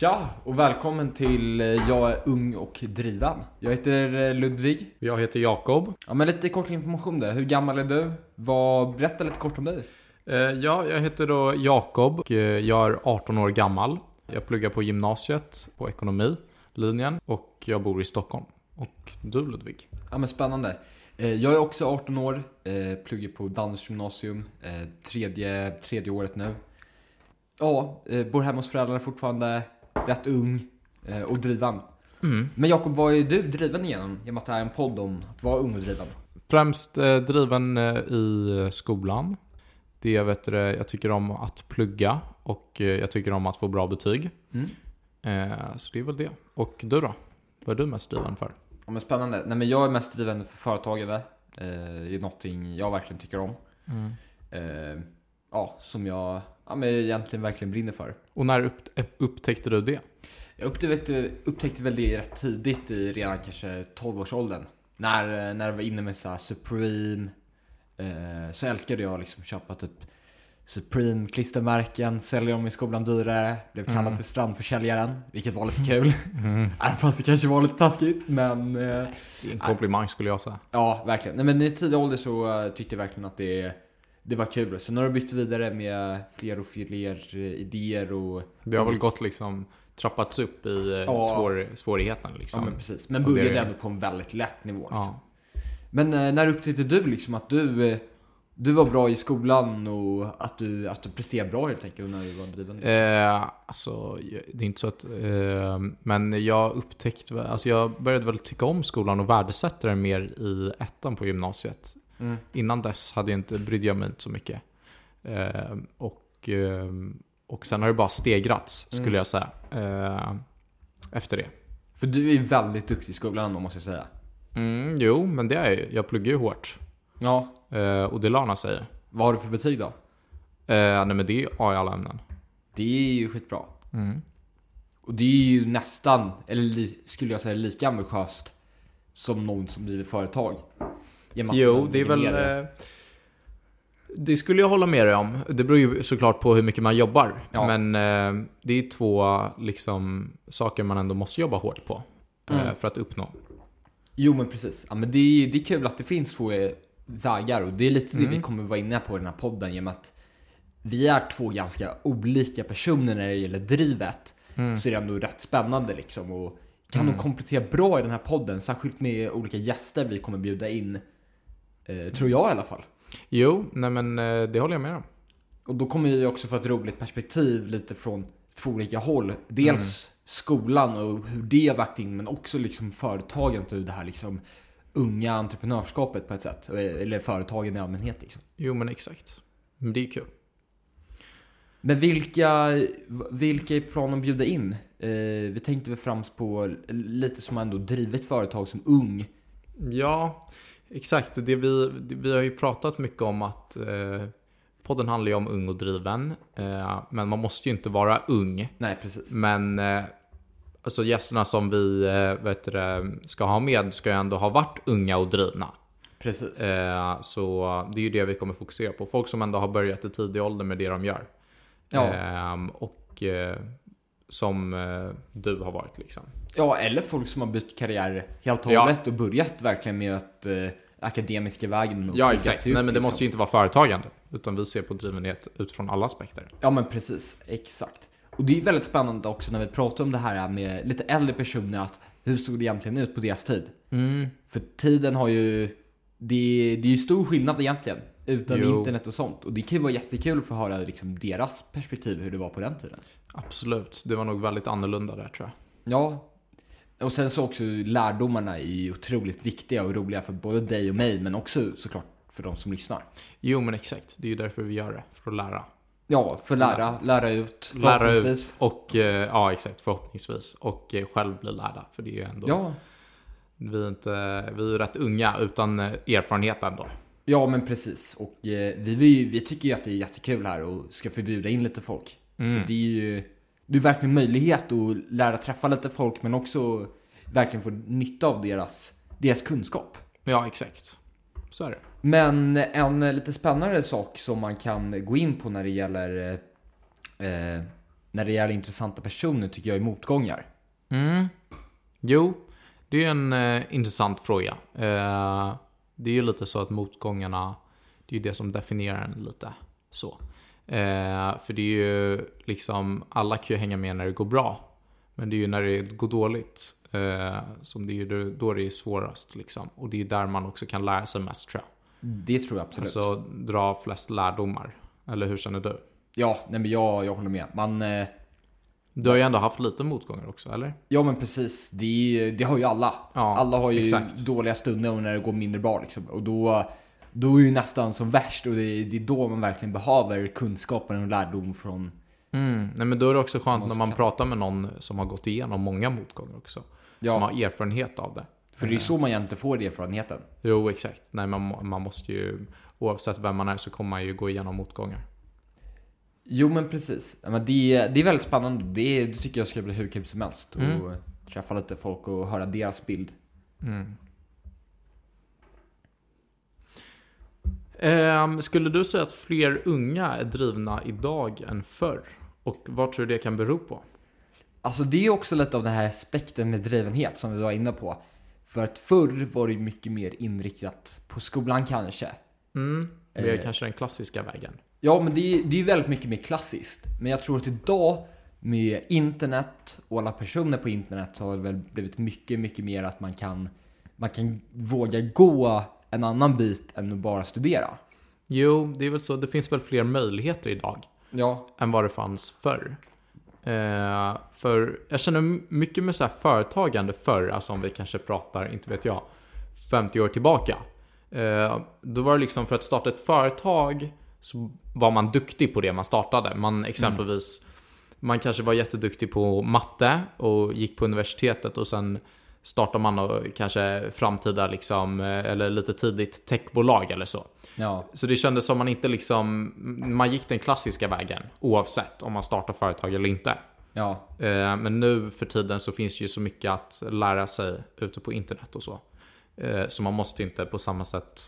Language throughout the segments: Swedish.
Tja och välkommen till eh, Jag är ung och driven. Jag heter eh, Ludvig. Jag heter Jakob. Ja men lite kort information där. Hur gammal är du? Vad, berätta lite kort om dig. Eh, Ja, jag heter då Jakob och jag är 18 år gammal. Jag pluggar på gymnasiet på ekonomilinjen och jag bor i Stockholm. Och du Ludvig? Ja men spännande. Jag är också 18 år, pluggar på Danderyds gymnasium, tredje, tredje året nu. Ja, bor hemma hos föräldrarna fortfarande, rätt ung eh, och driven. Mm. Men Jakob, vad är du driven igenom? I och med att det här är en podd om att vara ung och driven. Främst eh, driven eh, i skolan. Det vet du, jag tycker om att plugga och eh, jag tycker om att få bra betyg. Mm. Eh, Så det är väl det. Och du då? Vad är du mest driven för? Ja men spännande. Nej men jag är mest driven för företagande. Eh, det är någonting jag verkligen tycker om. Eh, ja, som jag ja, men egentligen verkligen brinner för. Och när upp, upptäckte du det? Jag upptäckte, upptäckte väl det rätt tidigt i redan kanske 12-årsåldern. När, när jag var inne med så här Supreme. Eh, så älskade jag liksom köpa typ Supreme klistermärken, sälja dem i skolan dyrare. Blev kallad Mm. för strandförsäljaren, vilket var lite kul. Även fast det kanske var lite taskigt, men... Eh, Det är en komplimang skulle jag säga. Ja, verkligen. Nej, men i tidig ålder så eh, tyckte jag verkligen att det, det var kul. Så nu har jag bytt vidare med fler och fler eh, idéer och... Det har väl gått liksom trappats upp i eh, Ja. svår, svårigheten Ja, liksom. men precis. Men Och det- började ändå på en väldigt lätt nivå. Liksom. Ja. Men eh, när upptäckte du liksom att du, du var bra i skolan och att du, att du presterade bra helt enkelt när du var driven? Eh, alltså, det är inte så att... Eh, men jag upptäckte Alltså jag började väl tycka om skolan och värdesätta den mer i ettan på gymnasiet. Mm. Innan dess hade jag inte, brydde jag mig inte så mycket. Eh, och, eh, och sen har det bara stegrats, skulle Mm. jag säga. Eh, efter det. För du är väldigt duktig i skolan då, måste jag säga. Mm, jo, men det är jag ju. Jag pluggar ju hårt. Ja. Eh, och det lönar sig. Vad har du för betyg då? Eh, nej men det är A i alla ämnen. Det är ju skitbra. Mm. Och det är ju nästan, eller skulle jag säga lika ambitiöst som någon som driver företag. Jo, det är väl... det. eh, Det skulle jag hålla med dig om. Det beror ju såklart på hur mycket man jobbar. Ja. Men eh, det är två liksom, saker man ändå måste jobba hårt på. eh, Mm. För att uppnå. Jo men precis. Ja, men det, är, det är kul att det finns två eh, vägar och det är lite det Mm. vi kommer vara inne på i den här podden genom att vi är två ganska olika personer när det gäller drivet. Mm. Så är det ändå rätt spännande liksom och kan Mm. nog komplettera bra i den här podden. Särskilt med olika gäster vi kommer bjuda in. Eh, tror jag i alla fall. Jo, nej men eh, det håller jag med om. Och då kommer vi också få ett roligt perspektiv lite från två olika håll. Dels skolan och hur det har vägt in men också liksom företagandet och det här liksom unga entreprenörskapet på ett sätt. Eller företagen i allmänhet liksom. Jo, men exakt. Men det är kul. Men vilka, vilka är planen att bjuda in? Eh, vi tänkte väl främst på lite som ändå drivit företag som ung. Ja, exakt. Det vi, det, vi har ju pratat mycket om att eh, podden handlar ju om ung och driven. Eh, men man måste ju inte vara ung. Nej, precis. Men eh, alltså gästerna som vi eh, vet det, ska ha med ska ju ändå ha varit unga och drivna. Precis. Eh, så det är ju det vi kommer fokusera på. Folk som ändå har börjat i tidig ålder med det de gör. Ja. Ehm, och eh, som eh, du har varit liksom. ja, eller folk som har bytt karriär helt och Ja. hållet och börjat verkligen med att eh, akademiska vägen och Ja exakt. upp, Nej men det liksom. måste ju inte vara företagande. Utan vi ser på drivenhet utifrån alla aspekter. Ja men precis, exakt. Och det är väldigt spännande också när vi pratar om det här med lite äldre personer, att hur såg det egentligen ut på deras tid? Mm. För tiden har ju, det, det är ju stor skillnad egentligen, utan Jo. internet och sånt. Och det kan ju vara jättekul att få höra liksom deras perspektiv, hur det var på den tiden. Absolut. Det var nog väldigt annorlunda där tror jag. Ja, och sen så också lärdomarna är ju otroligt viktiga och roliga för både dig och mig, men också såklart för de som lyssnar. Jo men exakt. Det är ju därför vi gör det. För att lära. Ja, för lära, lära ut, Lära ut och, eh, ja exakt, förhoppningsvis. Och eh, själv bli lärda. För det är ju ändå, Ja, vi är inte, vi är rätt unga utan eh, erfarenhet ändå. Ja men precis. Och vi, vi, vi tycker ju att det är jättekul här och ska förbjuda in lite folk. Mm. För det är ju det är verkligen möjlighet att lära träffa lite folk men också verkligen få nytta av deras, deras kunskap. Ja exakt. Så är det. Men en lite spännande sak som man kan gå in på när det gäller eh, eh, när när det gäller intressanta personer tycker jag är motgångar. Mm. Jo, det är en eh, intressant fråga. Eh, det är ju lite så att motgångarna, det är ju det som definierar en lite så. Eh, för det är ju liksom, alla kan ju hänga med när det går bra. Men det är ju när det går dåligt eh, som det är då det är svårast liksom. Och det är där man också kan lära sig mest tror jag. Det tror jag absolut. Alltså dra flest lärdomar. Eller hur känner du? Ja, nej men jag, jag håller med. Man, eh, Du har ju ändå haft lite motgångar också, eller? ja men precis, det, det har ju alla. Ja, alla har ju exakt. dåliga stunder och när det går mindre bra liksom. Och då, då är ju nästan som värst och det, det är då man verkligen behöver kunskapen och lärdom från Mm. Nej men då är det också skönt när man kan- pratar med någon som har gått igenom många motgångar också. Som Ja, har erfarenhet av det. för det är ju så man egentligen får erfarenheten. Jo, exakt. Nej, man, man måste ju, oavsett vem man är så kommer man ju gå igenom motgångar. Jo men precis. Men det, det är väldigt spännande. Det, det tycker jag ska bli hur kul som helst. Mm. Och träffa lite folk och höra deras bild. Mm. Ehm, skulle du säga att fler unga är drivna idag än förr? Och vad tror du det kan bero på? Alltså det är också lite av den här aspekten med drivenhet som vi var inne på. För att förr var det mycket mer inriktat på skolan kanske. Mm, det är Eh. kanske den klassiska vägen. Ja, men det är, det är väldigt mycket mer klassiskt. Men jag tror att idag med internet och alla personer på internet så har det väl blivit mycket, mycket mer att man kan, man kan våga gå en annan bit än att bara studera. Jo, det är väl så. Det finns väl fler möjligheter idag Ja, än vad det fanns förr. Eh, för jag känner mycket med så här företagande förr, alltså om vi kanske pratar, inte vet jag, 50 år tillbaka. Eh, då var det liksom för att starta ett företag så var man duktig på det man startade. Man exempelvis, man kanske var jätteduktig på matte och gick på universitetet och sen startar man och kanske framtida liksom, eh, eller lite tidigt techbolag eller så. ja, Så det kändes som man inte liksom, man gick den klassiska vägen oavsett om man startar företag eller inte. ja, Eh, Men nu för tiden så finns det ju så mycket att lära sig ute på internet och så. Eh, Så man måste inte på samma sätt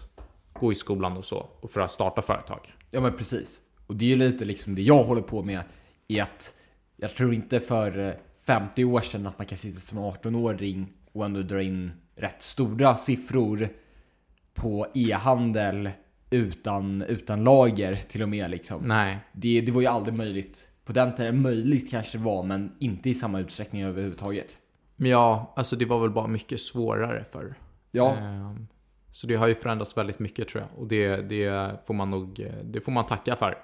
gå i skolan och så och för att starta företag. ja men precis. Och det är ju lite liksom det jag håller på med i att jag tror inte för eh, 50 år sedan att man kan sitta som 18-åring och ändå dra in rätt stora siffror på e-handel utan, utan lager till och med liksom. Nej, Det, det var ju aldrig möjligt. På den tiden, möjligt kanske det var, men inte i samma utsträckning överhuvudtaget. men ja, alltså det var väl bara mycket svårare förr. Ja, Eh, Så det har ju förändrats väldigt mycket tror jag. Och det, det får man nog, eh, det får man tacka för.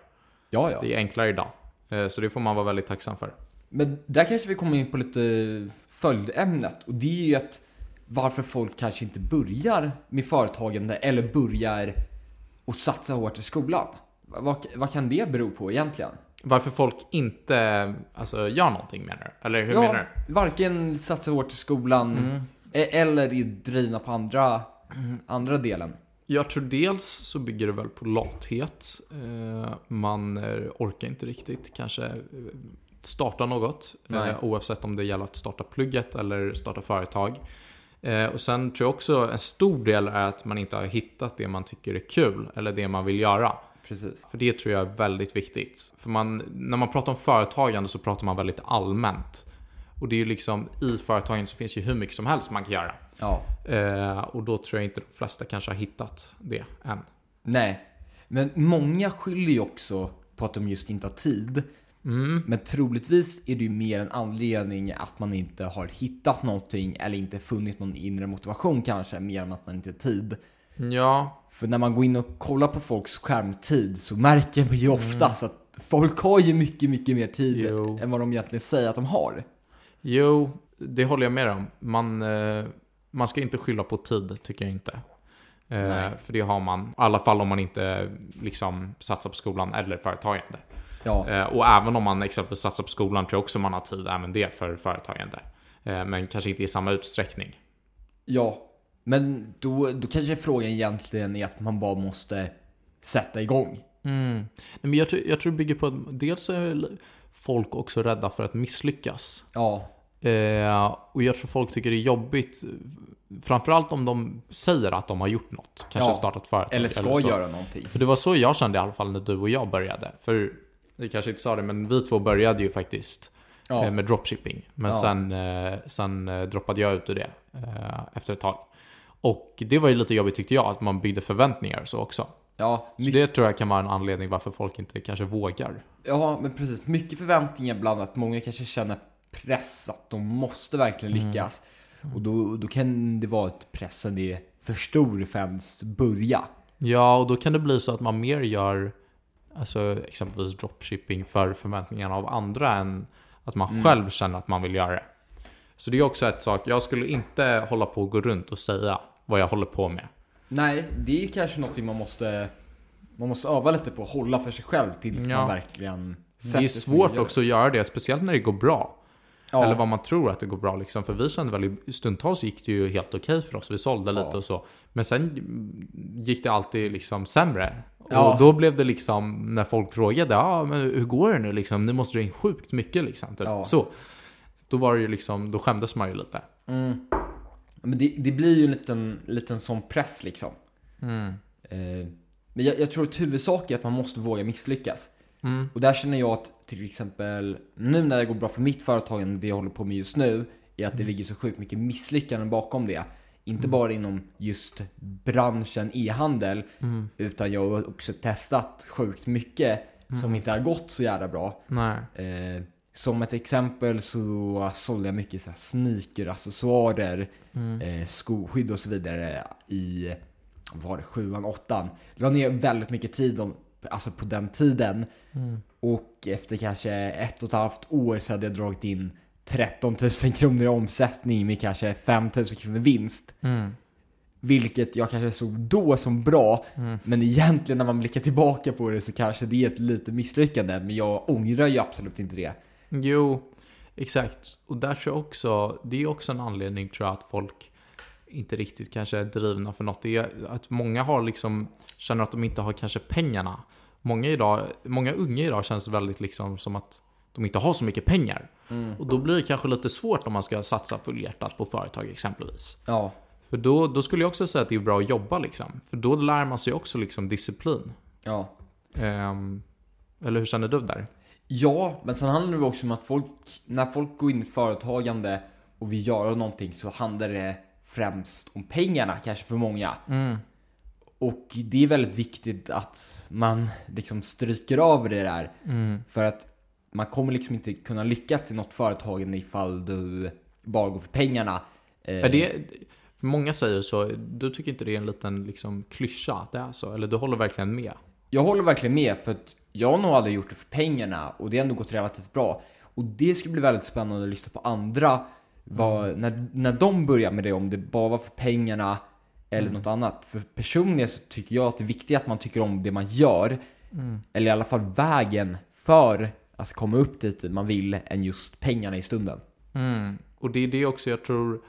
ja, ja. Det är enklare idag. Eh, Så det får man vara väldigt tacksam för. Men där kanske vi kommer in på lite följämnet och det är ju att varför folk kanske inte börjar med företagande eller börjar och satsa hårt i skolan. Vad, vad kan det bero på egentligen? Varför folk inte alltså, gör någonting menar du? Eller hur ja, menar du? varken satsa hårt i skolan Mm. e- eller är drivna på andra, andra delen. Jag tror dels så bygger det väl på lathet. Eh, Man orkar inte riktigt kanske eh, starta något. Eh, Oavsett om det gäller att starta plugget eller starta företag. Eh, Och sen tror jag också en stor del är att man inte har hittat det man tycker är kul eller det man vill göra. Precis. För det tror jag är väldigt viktigt. För man, när man pratar om företagande så pratar man väldigt allmänt. Och det är ju liksom, i företagen så finns ju hur mycket som helst man kan göra. Ja. Eh, och då tror jag inte de flesta kanske har hittat det än. Nej. Men många skyller ju också på att de just inte har tid. Mm. Men troligtvis är det ju mer en anledning att man inte har hittat någonting eller inte funnit någon inre motivation kanske, mer än att man inte har tid. Ja, För när man går in och kollar på folks skärmtid så märker man ju oftast att folk har ju mycket, mycket mer tid Jo. än vad de egentligen säger att de har. jo, det håller jag med om. Man, eh, man ska inte skylla på tid, tycker jag inte. Eh, Nej. för det har man, i alla fall om man inte liksom satsar på skolan eller företagande. Ja, Eh, och även om man exempelvis satsar på skolan tror jag också man har tid även det för företagande. Eh, men kanske inte i samma utsträckning. ja. Men då, då kanske frågan egentligen är att man bara måste sätta igång. Mm. Men jag, tror, jag tror det bygger på att dels är folk också rädda för att misslyckas. Ja, Eh, och jag tror folk tycker det är jobbigt. Framförallt om de säger att de har gjort något. Kanske Ja. startat företag. eller ska så. göra någonting. För det var så jag kände i alla fall när du och jag började. För vi kanske inte sa det, men vi två började ju faktiskt Ja. eh, med dropshipping. Men Ja. sen, eh, sen eh, droppade jag ut ur det efter ett tag. Och det var ju lite jobbigt tyckte jag, att man byggde förväntningar så också. Ja, Så my- det tror jag kan vara en anledning varför folk inte kanske vågar. ja, men precis. Mycket förväntningar blandat. Många kanske känner press att de måste verkligen Mm. lyckas. Och då, då kan det vara att pressen är för stor för ens börja. Ja, och då kan det bli så att man mer gör alltså exempelvis dropshipping för förväntningarna av andra än att man Mm. själv känner att man vill göra det. Så det är också ett sak, jag skulle inte hålla på och gå runt och säga vad jag håller på med. Nej, det är kanske någonting man måste, man måste öva lite på. Hålla för sig själv tills Ja. man verkligen Det sätter är sig svårt också att göra det, speciellt när det går bra. Ja. Eller vad man tror att det går bra liksom. För vi kände väl, stundtals gick det ju helt okej för oss. Vi sålde lite Ja. och så. Men sen gick det alltid liksom sämre. Ja. Och då blev det liksom, när folk frågade, ja men hur går det nu liksom? Nu måste dra in sjukt mycket liksom. Typ. Ja. Så. Då var det ju liksom, då skämdes man ju lite. Mm. Men det, det blir ju en liten, liten sån press liksom. Mm. Eh, men jag, jag tror att huvudsak är att man måste våga misslyckas. Mm. Och där känner jag att till exempel nu när det går bra för mitt företag, det jag håller på med just nu, är att det ligger så sjukt mycket misslyckanden bakom det. Inte bara inom just branschen e-handel, Mm. utan jag har också testat sjukt mycket som inte har gått så jävla bra. Eh, som ett exempel så sålde jag mycket så här sneakeraccessoarer, Mm. eh, skoskydd och så vidare i, var det, sjuan, åttan. La ner väldigt mycket tid om, alltså på den tiden. Mm. Och efter kanske ett och ett halvt år så hade jag dragit in 13 000 kronor i omsättning med kanske 5 000 kronor vinst. Mm. Vilket jag kanske såg då som bra, Mm. men egentligen när man blickar tillbaka på det så kanske det är ett litet misslyckande. Men jag ångrar ju absolut inte det. Jo, exakt. Och där tror jag också, det är också en anledning tror jag att folk inte riktigt kanske är drivna för något. Det är att många har liksom, känner att de inte har kanske pengarna. Många, idag, många unga idag känns väldigt liksom som att de inte har så mycket pengar. Och då blir det kanske lite svårt om man ska satsa fullhjärtat på företag exempelvis. Ja, För då, då skulle jag också säga att det är bra att jobba liksom. För då lär man sig också liksom disciplin. ja. Ehm, eller hur känner du där? Ja, men sen handlar det också om att folk, när folk går in i företagande och vill göra någonting så handlar det främst om pengarna, kanske för många. Mm. Och det är väldigt viktigt att man liksom stryker över det där. Mm. För att man kommer liksom inte kunna lyckas i något företagande ifall du bara går för pengarna. Eh, Är det, många säger så, du tycker inte det är en liten liksom, klyscha att det är så? Eller du håller verkligen med? Jag håller verkligen med för att jag har nog aldrig gjort det för pengarna och det har ändå gått relativt bra. Och det skulle bli väldigt spännande att lyssna på andra, vad, när, när de börjar med det, om det bara var för pengarna eller något annat. För personligen så tycker jag att det är viktigt att man tycker om det man gör, eller i alla fall vägen för att komma upp dit man vill, än just pengarna i stunden. Mm. Och det är det också jag tror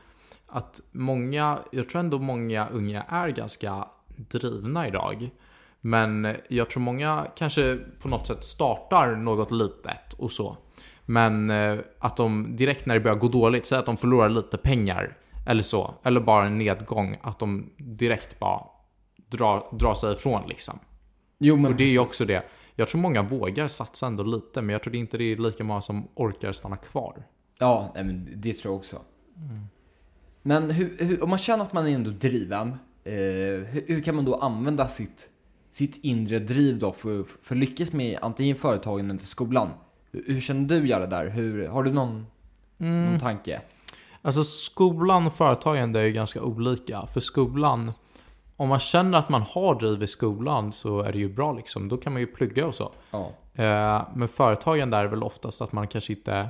att många, jag tror ändå många unga är ganska drivna idag. Men jag tror många kanske på något sätt startar något litet och så. Men eh, att de direkt när det börjar gå dåligt, säg att de förlorar lite pengar eller så, eller bara en nedgång, att de direkt bara drar, drar sig ifrån liksom. Jo men Och det är ju också det. Jag tror många vågar satsa ändå lite, men jag tror inte det är lika många som orkar stanna kvar. Ja, men det tror jag också. Men hur, hur, om man känner att man är ändå driven, eh, hur, hur kan man då använda sitt, sitt inre driv då för, för att lyckas med antingen företagen eller skolan? Hur, känner du göra där? Hur, har du någon, någon tanke? Alltså skolan och företagande är ju ganska olika. För skolan, om man känner att man har driv i skolan så är det ju bra liksom. Då kan man ju plugga och så. Ja. Eh, men företagande är väl oftast att man kanske inte...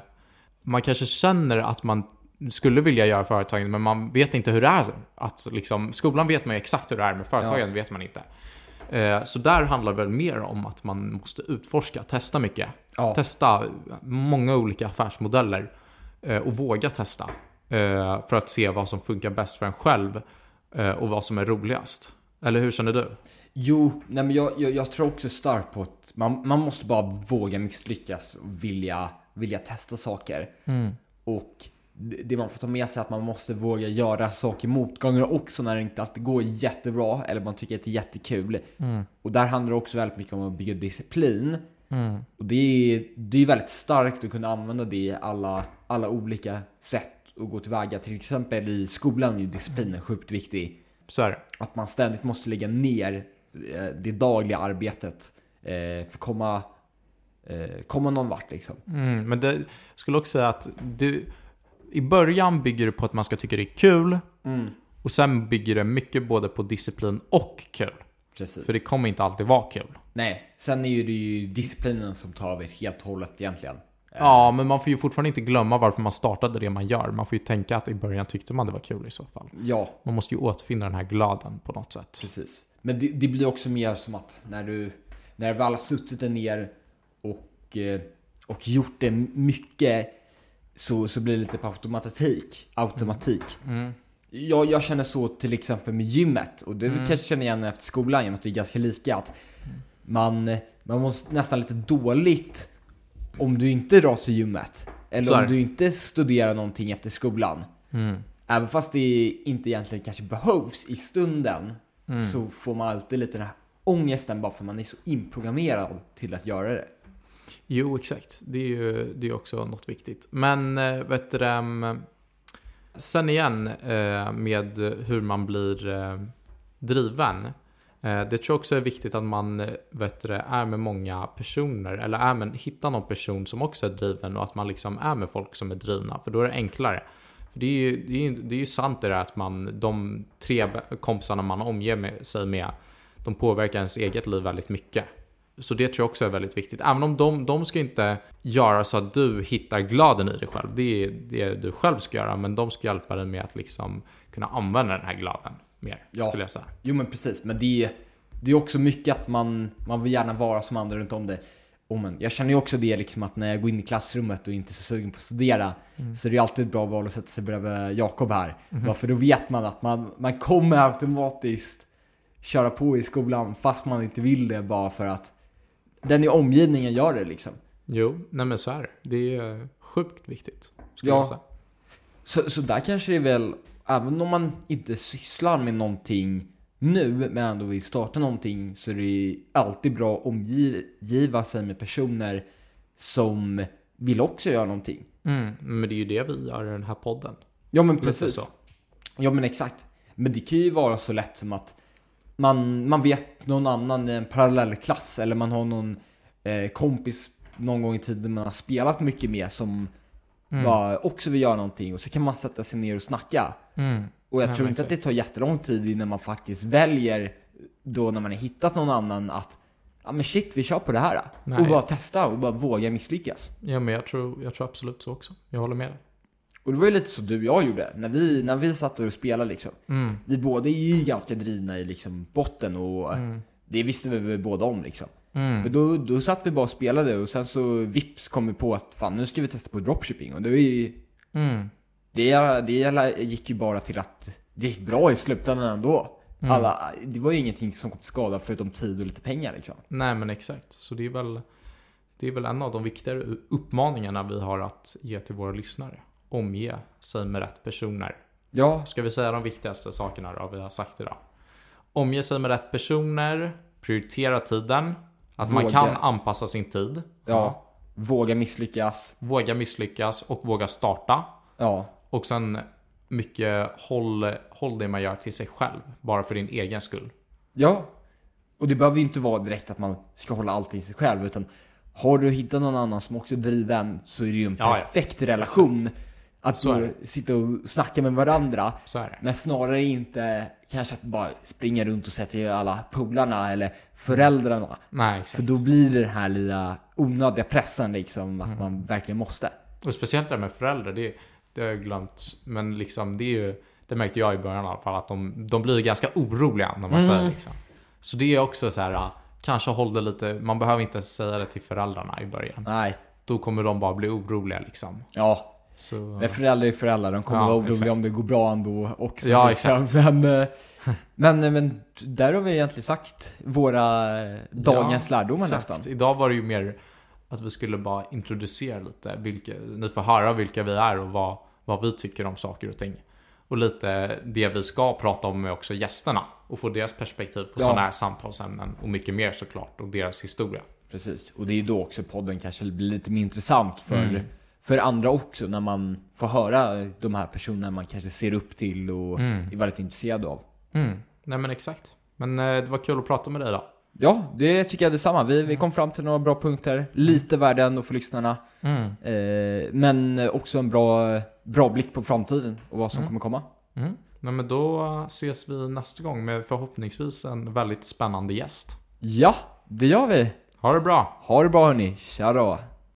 Man kanske känner att man skulle vilja göra företagande men man vet inte hur det är. Att liksom, skolan vet man ju exakt hur det är men företagande vet man inte. Eh, så där handlar det väl mer om att man måste utforska, testa mycket. Ja. Testa många olika affärsmodeller eh, och våga testa. För att se vad som funkar bäst för en själv och vad som är roligast. Eller hur känner du? Jo, nej men jag, jag, jag tror också starkt på att man, man måste bara våga misslyckas och vilja, vilja testa saker. Och det man får ta med sig är att man måste våga göra saker i motgångar också när det inte alltid går jättebra eller man tycker att det är jättekul. Och där handlar det också väldigt mycket om att bygga disciplin. Mm. Och det är, det är väldigt starkt att kunna använda det i alla, alla olika sätt att gå tillväga. Till exempel i skolan är ju disciplinen sjukt viktig. Så är det. Att man ständigt måste lägga ner eh, det dagliga arbetet eh, för att komma, eh, komma någon vart liksom. Mm, men det skulle också säga att du, i början bygger det på att man ska tycka det är kul. Och sen bygger det mycket både på disciplin och kul. Precis. För det kommer inte alltid vara kul. Nej, sen är det ju disciplinen som tar över helt och hållet egentligen. Ja, men man får ju fortfarande inte glömma varför man startade det man gör. Man får ju tänka att i början tyckte man det var kul i så fall. Ja, Man måste ju återfinna den här glöden på något sätt. precis. Men det, det blir också mer som att när du, när du väl har suttit där ner och, eh, och gjort det mycket så, så blir det lite på automatik. automatik. Mm. Jag, jag känner så till exempel med gymmet och det Mm. kanske känner igen efter skolan genom att det är ganska lika. Att man, man måste nästan lite dåligt om du inte drar till gymmet. Eller är om du inte studerar någonting efter skolan. Mm. Även fast det inte egentligen kanske behövs i stunden Mm. så får man alltid lite den här ångesten bara för man är så inprogrammerad till att göra det. Jo, exakt. Det är ju det är också något viktigt. Men eh, vet du, um, sen igen eh, med hur man blir eh, driven. Eh, det tror jag också är viktigt att man eh, vet du, är med många personer eller är med, hittar någon person som också är driven och att man liksom är med folk som är drivna. För då är det enklare. För det är ju, det är ju, det är ju sant det där att man, de tre kompisarna man omger med, sig med, de påverkar ens eget liv väldigt mycket. Så det tror jag också är väldigt viktigt. Även om de, de ska inte göra så att du hittar gladen i dig själv. Det är det du själv ska göra. Men de ska hjälpa dig med att liksom kunna använda den här gladen mer. Ja. Skulle jag säga. Jo men precis, men det, det är också mycket att man, man vill gärna vara som andra runt om det. Och men, jag känner ju också det liksom att när jag går in i klassrummet och inte är så sugen på att studera så är det ju alltid ett bra val att sätta sig bredvid Jakob här. Bara för då vet man att man, man kommer automatiskt köra på i skolan fast man inte vill det bara för att den i omgivningen gör det liksom. Jo, nej men så är det. Det är sjukt viktigt. Ja. jag säga. Så, så där kanske det är väl, även om man inte sysslar med någonting nu, men ändå vill starta någonting, så är det alltid bra att omgiva sig med personer som vill också göra någonting. Mm, men det är ju det vi gör i den här podden. Ja men precis. Ja men exakt. Men det kan ju vara så lätt som att man, man vet någon annan i en parallell klass eller man har någon eh, kompis någon gång i tiden man har spelat mycket med som Mm. bara också vill göra någonting och så kan man sätta sig ner och snacka. Mm. Och jag Ja, tror inte att det tar jättelång tid innan man faktiskt väljer då när man har hittat någon annan att ja men shit vi kör på det här. Nej. Och bara testa och bara våga misslyckas. Ja, men jag tror, jag tror absolut så också. Jag håller med dig. Och det var ju lite så du och jag gjorde när vi, när vi satt och spelade liksom. Mm. Vi båda är ju ganska drivna i liksom botten och Mm. det visste vi väl båda om liksom. Mm. Men då, då satt vi bara och spelade och sen så vips kom vi på att fan nu ska vi testa på dropshipping och det var ju, Mm. det, det gick ju bara till att det gick bra i slutändan ändå. Mm. Alla, det var ju ingenting som kom till skada förutom tid och lite pengar liksom. Nej, men exakt. Så det är väl, det är väl en av de viktigare uppmaningarna vi har att ge till våra lyssnare. Omge sig med rätt personer. Ja, Ska vi säga de viktigaste sakerna då vi har sagt idag? Omge sig med rätt personer, prioritera tiden, att man Våga. kan anpassa sin tid, ja. Våga misslyckas. våga misslyckas och våga starta. Ja, Och sen mycket håll, håll det man gör till sig själv, bara för din egen skull. Ja. Och det behöver ju inte vara direkt att man ska hålla allting i sig själv utan har du hittat någon annan som också är driven så är det ju en Ja, ja. perfekt relation. Att då sitta och snacka med varandra. Men snarare inte kanske att bara springa runt och säga till alla polarna eller föräldrarna. Nej, För då blir det den här lilla onödiga pressen liksom att Mm. man verkligen måste. Och speciellt det här med föräldrar, det, det har jag glömt. Men liksom, det är ju, det märkte jag i början i alla fall, att de, de blir ganska oroliga när man Mm. säger liksom. Så det är också så här, kanske håll det lite, man behöver inte säga det till föräldrarna i början. Nej. Då kommer de bara bli oroliga liksom. Ja, Så, men föräldrar är föräldrar. De kommer Ja, vara oroliga om det går bra ändå också. Ja, liksom. exakt. Men, eh, men, eh, men där har vi egentligen sagt våra eh, dagens lärdomar exakt. nästan. Idag var det ju mer att vi skulle bara introducera lite, vilka, ni får höra vilka vi är och vad, vad vi tycker om saker och ting. Och lite det vi ska prata om med också gästerna och få deras perspektiv på Ja. sådana här samtalsämnen och mycket mer såklart och deras historia. Precis, och det är ju då också podden kanske blir lite mer intressant för, Mm. För andra också när man får höra de här personerna man kanske ser upp till och Mm. är väldigt intresserad av. Mm. Nej men exakt. Men eh, det var kul att prata med dig då. Ja, det tycker jag detsamma. Vi, vi kom fram till några bra punkter, lite värde ändå för lyssnarna. Mm. Eh, men också en bra, bra blick på framtiden och vad som Mm. kommer komma. Mm. Nej men då ses vi nästa gång med förhoppningsvis en väldigt spännande gäst. Ja, det gör vi. Ha det bra! Ha det bra hörni. Tja då.